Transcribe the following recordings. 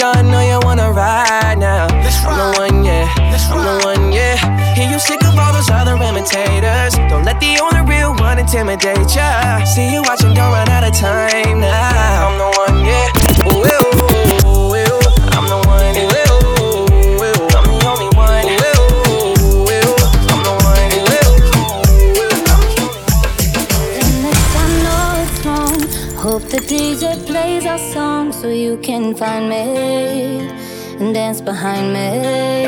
morning in. Know you wanna ride now. I'm the one, yeah. I'm the one, yeah. Hear you sick of all those other imitators. Don't let the only real one intimidate ya. See you watching, don't run out of time now. I'm the one, yeah. Ooh, ooh, ooh, ooh. I'm the one, I wrong. Hope the DJ plays our song so you can find me and dance behind me.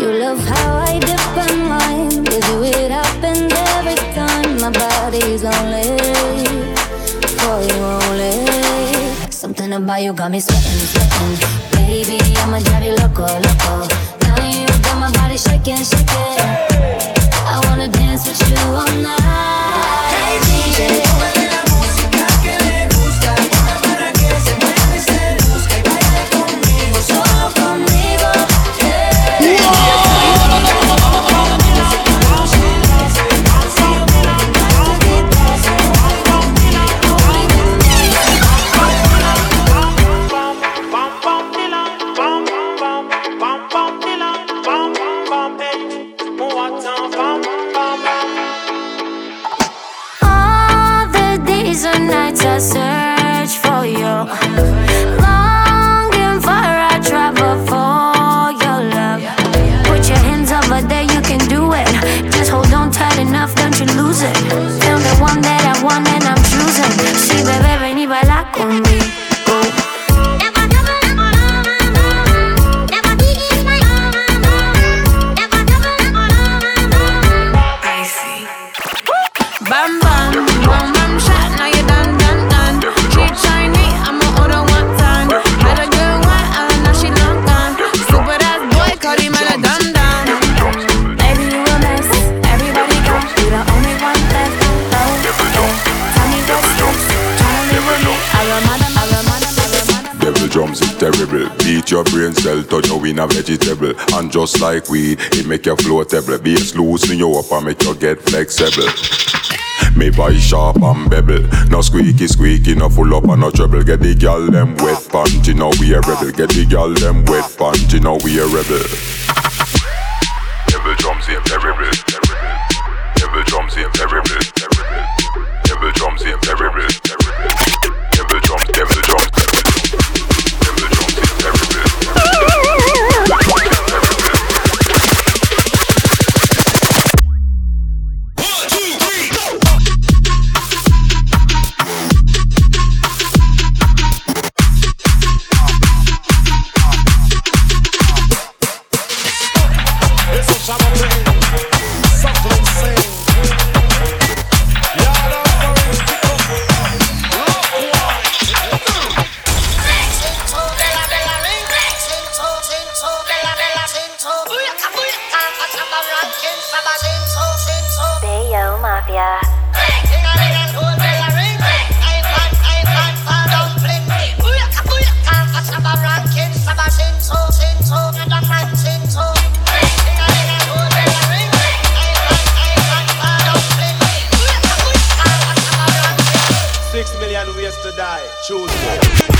You love how I dip and wine. With you, it happens every time. My body's only for you only. Something about you got me sweating, sweating. Baby, I'ma drive you loco, loco. Now you got my body shaking, shaking. I wanna dance with you all night. Hey, DJ. A vegetable. And just like weed, it make you floatable. Bass loosen you up and make you get flexible. Me buy sharp and bevel. No squeaky squeaky, no full up and no trouble. Get the gal them wet panty, now we a rebel. Get the gal them wet panty, now we a rebel. Die. Choose one.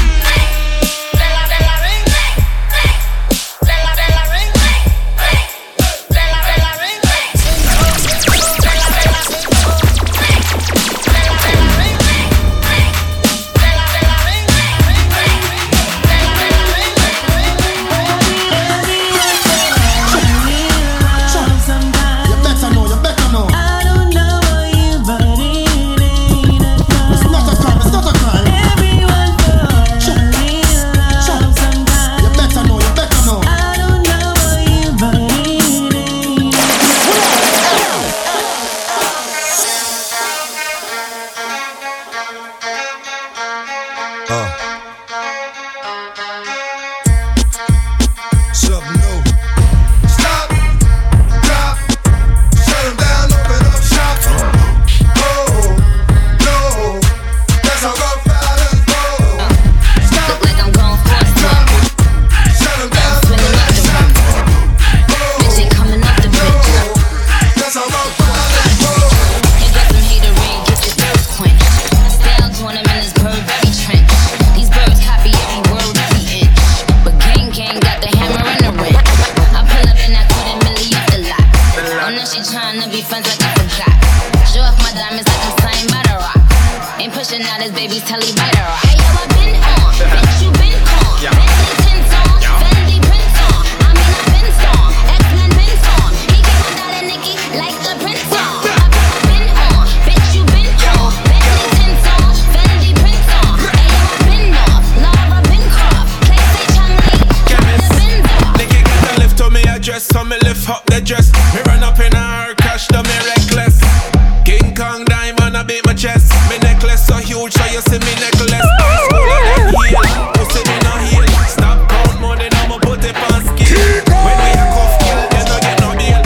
You see me necklace. School of them heel, pussy me no heel. Stop count money, now me put it on skill. When we a cuff kill, you no get no bail.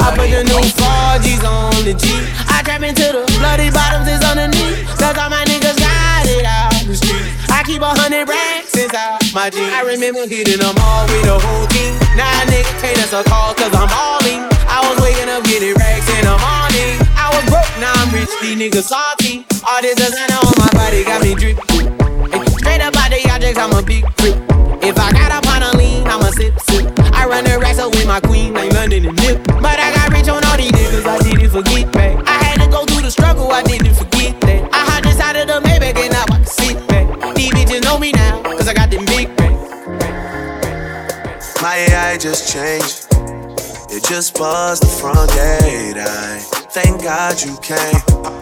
I put the new 4G's on the G. I trap into the bloody bottoms is underneath. Cause all my niggas got it out the street. I keep a hundred racks inside my jeans. I remember hitting them all with the whole team. Now a nigga can't answer calls cause I'm balling. I was waking up getting racks in the morning. I was broke, now I'm rich. These niggas salty. All this designer on my body got me drip. Straight up out the objects, I'm a big freak. If I got up on a lean, I'm a sip sip. I run the racks with my queen, like London and Nip. But I got rich on all these niggas, I didn't forget back. I had to go through the struggle, I didn't forget that. I hopped inside of the Maybach and now I can sit back. These bitches know me now, cause I got them big racks. My AI just changed. It just buzzed the front gate. I thank God you came.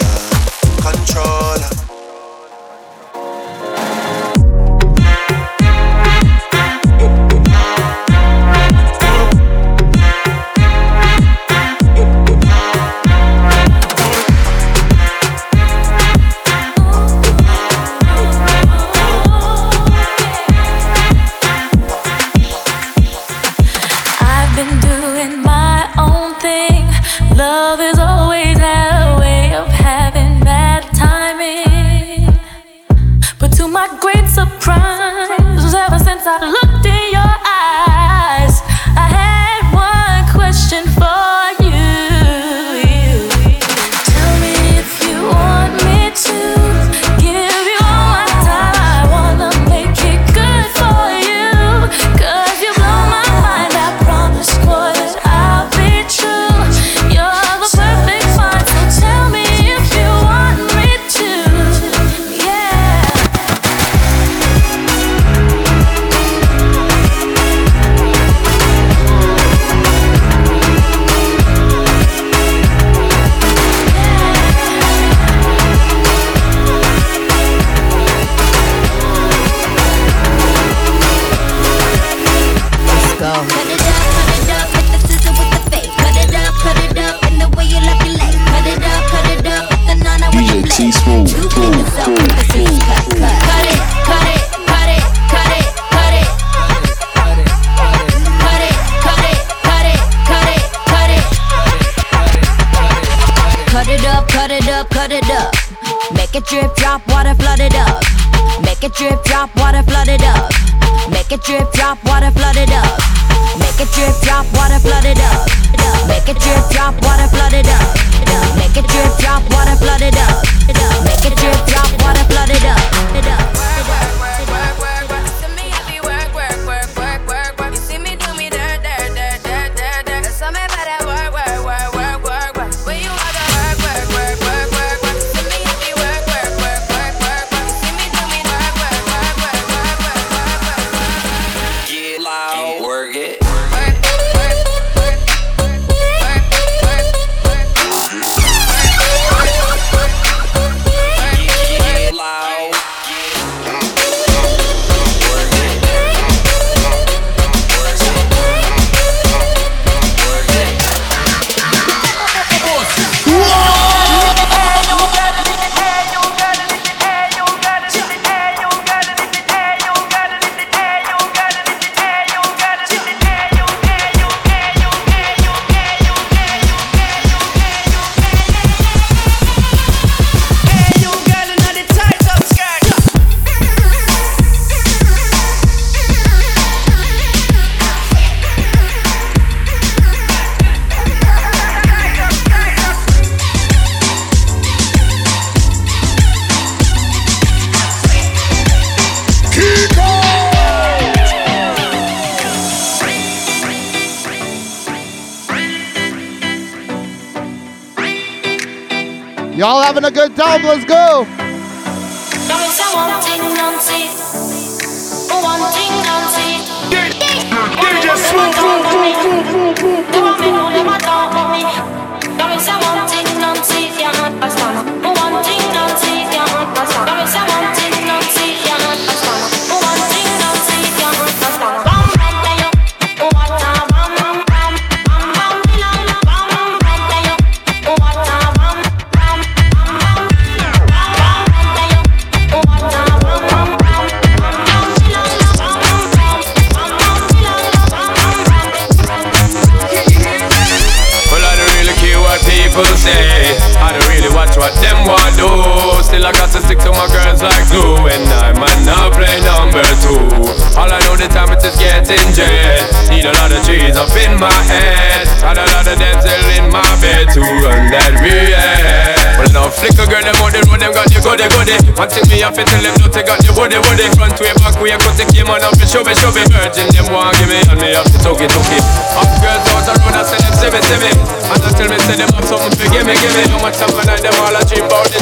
Make it drip, drop, water flood it up. Make it drip, drop, water flood it up. Make it drip, drop, water flood it up. Make it drip, drop, water flood it up. Make it drip, drop, water flood it up. Make it drip, drop, water flood it up. One thing me have to tell them not to got the body body Front way back way cut the came on up and show me show me Virgin them want give me and me have to talk it talk it Up girls out the road I say them see me see me. And I tell me say them have something for give me give me. No much time and them all a dream about the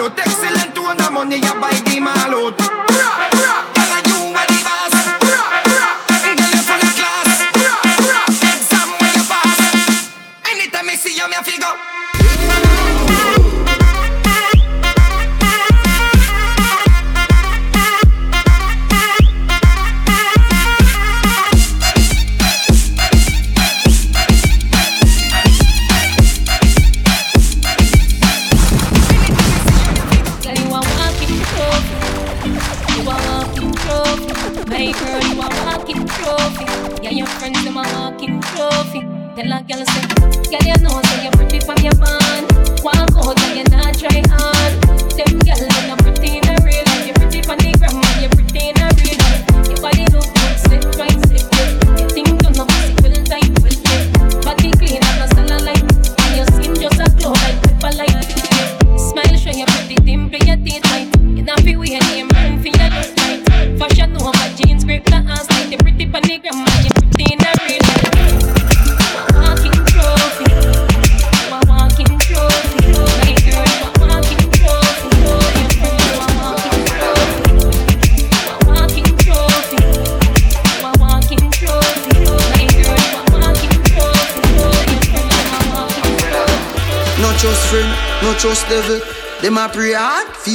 you ball out. Excellent to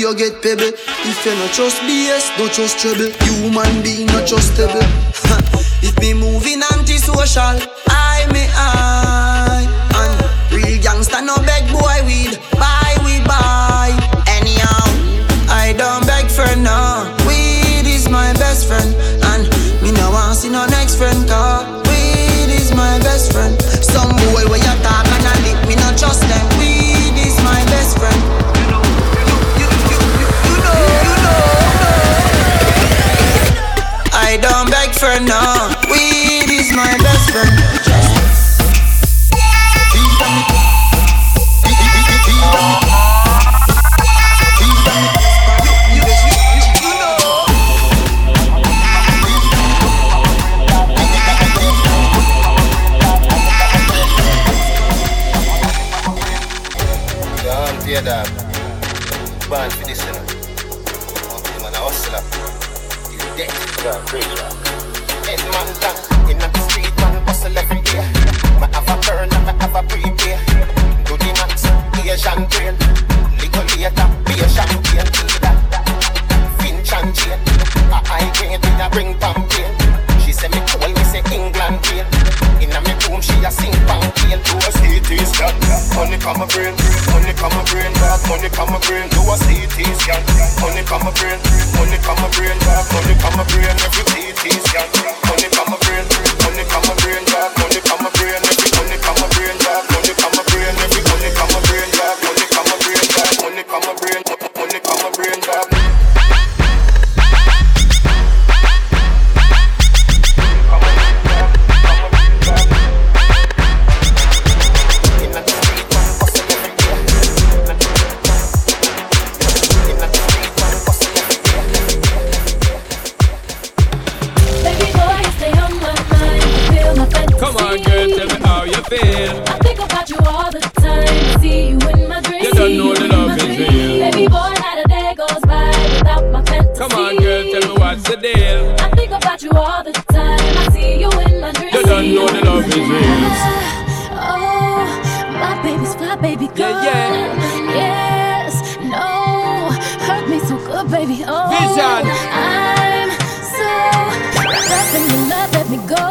you get pebble. If you no trust BS, don't trust trouble. Human being not trustable. if me moving antisocial, I may I. And real gangster no beg boy weed. Buy we buy. Anyhow, I don't beg for no. Weed is my best friend. And me no want see no next friend car. Come my brain, money come my brain, money come my brain. Every because they cannot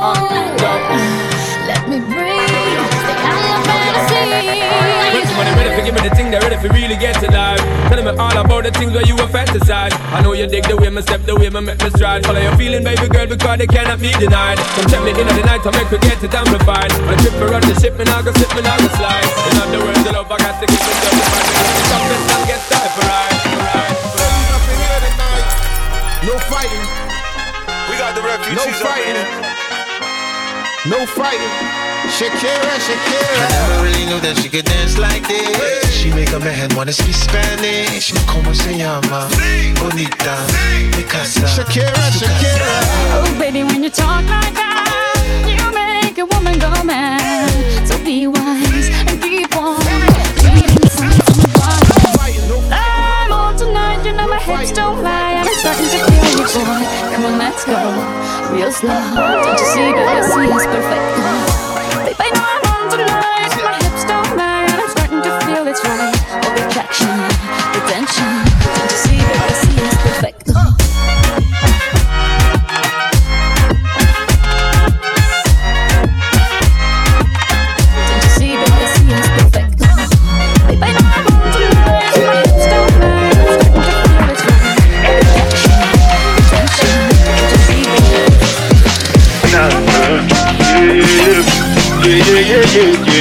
be denied. Come check me in the things where you were fantasize. I know you dig the way my step the way my make the stride tell you a feeling baby girl we got to can't feed the night to make we get it amplified. A trip around the ship, me now go slip, me now go slide. In other words, the love I got to give it to me. Something and get for right. Fighting. We got the refugees no fighting. No fighting. Shakira, Shakira. I never really knew that she could dance like this. She make a man wanna speak Spanish. Como se llama? Bonita, Picasa. Shakira, Shakira. Oh, baby, when you talk like that, you make a woman go mad. So be wise and keep on reading I'm on tonight, you know my hips don't lie. I'm starting to feel you, boy. Come on, let's go. Real slow. Don't you see, baby, see it's perfect. Babe, I know Who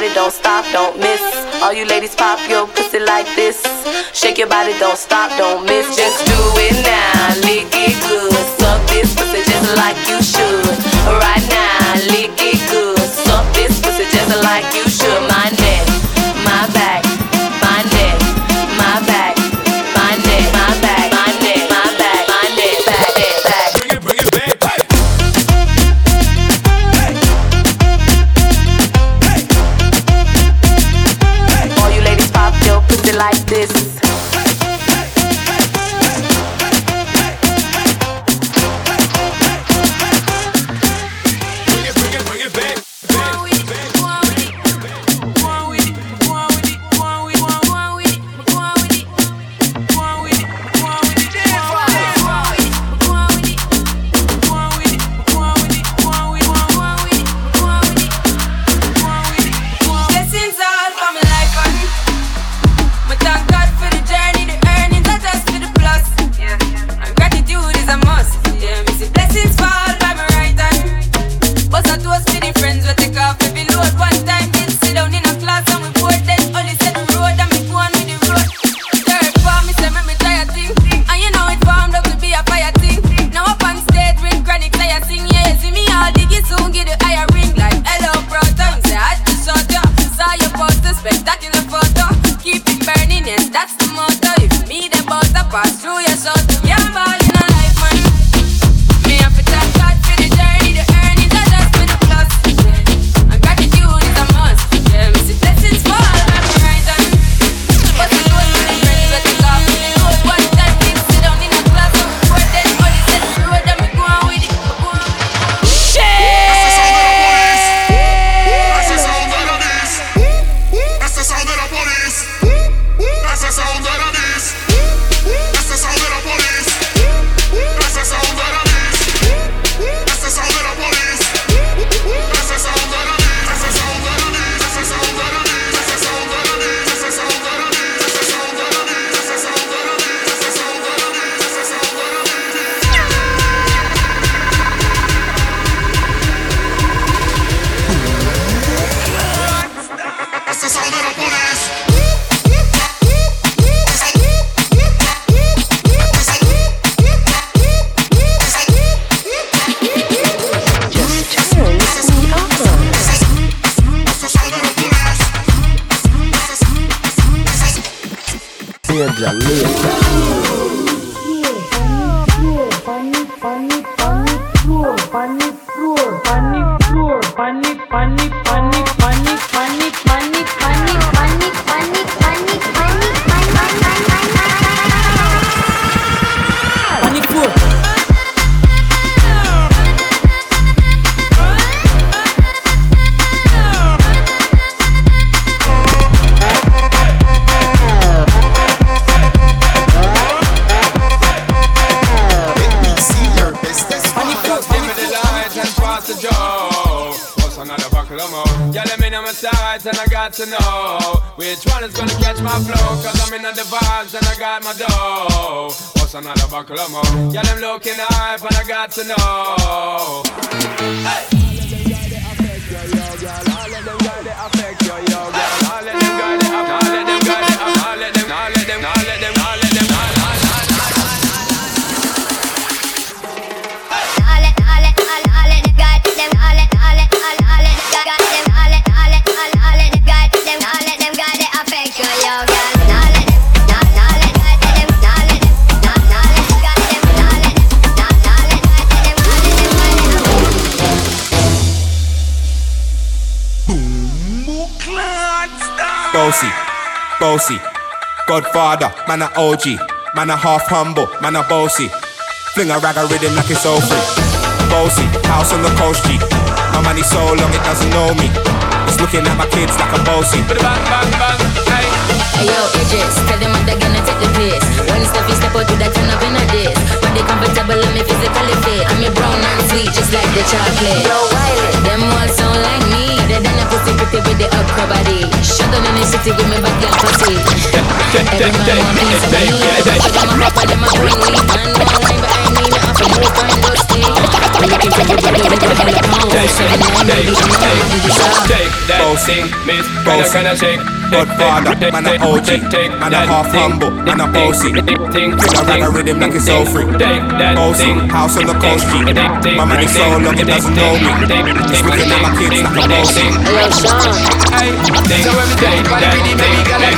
body, don't don't and I got to know which one is gonna catch my flow. Cause I'm in the vibes and I got my dough. What's another buckle of more? Yeah, them looking hype and I got to know. Hey. Bossy, Godfather, man a OG, man a half humble, man a bossy. Fling a rag a rhythm like it's all free. Bossy, house on the coast G. My money so long it doesn't know me. It's looking at my kids like a bossy. Hey yo, Idris, tell them I'm gonna take the piss. When Steffi step out with that turn up in a this. Body comfortable and me physically fit. I'm a brown and sweet, just like the chocolate. Yo, Wiley, pretty with the upper body. Shut down in the city with me back girl pussy. Every man want me. But them a and bring me. Man want me, me have to move and. Baby. Take that thing, miss. Kinda, kinda shake. Godfather, man a OG, man a half humble, man a bossy. A rag a rhythm like it's all free. Bossy, house on the coast. My money so long it doesn't know me. It's looking at my kids like a Sean. Hey, so every day, that thing, kinda,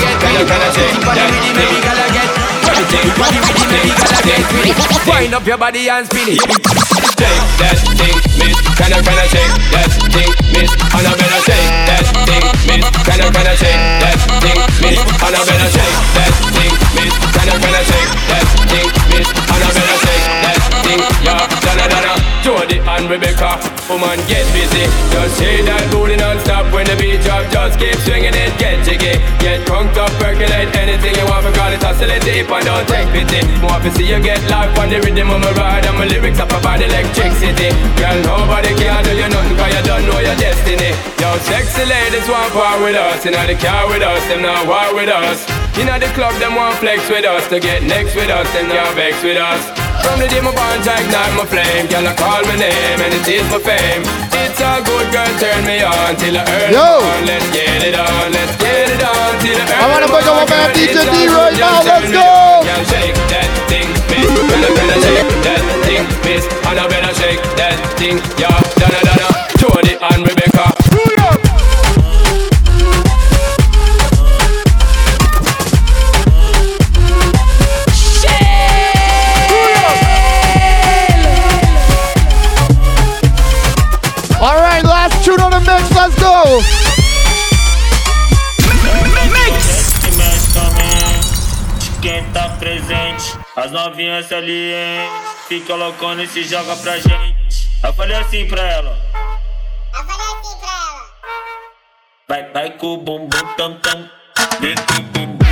kinda shake. That thing, everything, body ready, baby, gotta get ready. Wind up your body and spin it. Shake that thing, miss. Kinda, kinda shake that thing, miss. And I better shake that thing, miss. Kinda, kinda shake that thing, miss. And I better shake that thing, miss. Kinda, kinda shake that thing, miss. And I better shake that thing, yeah. Donna, Jody and Rebecca, woman get busy. Just shake that booty non-stop when the beat drop. Just keep swinging it, get jiggy, get crunked up, percolate anything you want. Call it oscillate deep and don't take pity. More to see you get life on the rhythm of my ride and my lyrics up about electricity. Girl, nobody can do you nothing 'cause you don't know your destiny. Yo, sexy ladies want part with us, in the car with us, them not war with us. In the club, them want flex with us, to get next with us, them not vex with us. From the day my bonds I ignite my flame, girl I call my name and it is my fame. It's a good girl, turn me on till I earn Yo. it on. Let's get it on, let's get it on till I earn I wanna up on. my man DJ D right now, let's go. Girl, shake that thing, miss. I better shake that thing, miss. And I better shake that thing, yeah. Donna, Donna, Jody and Rebecca. As novinhas ali, hein? Fica loucona e se joga pra gente. Eu falei assim pra ela. Eu falei assim pra ela. Vai, vai com o bumbum tam tam. Vem com o bumbum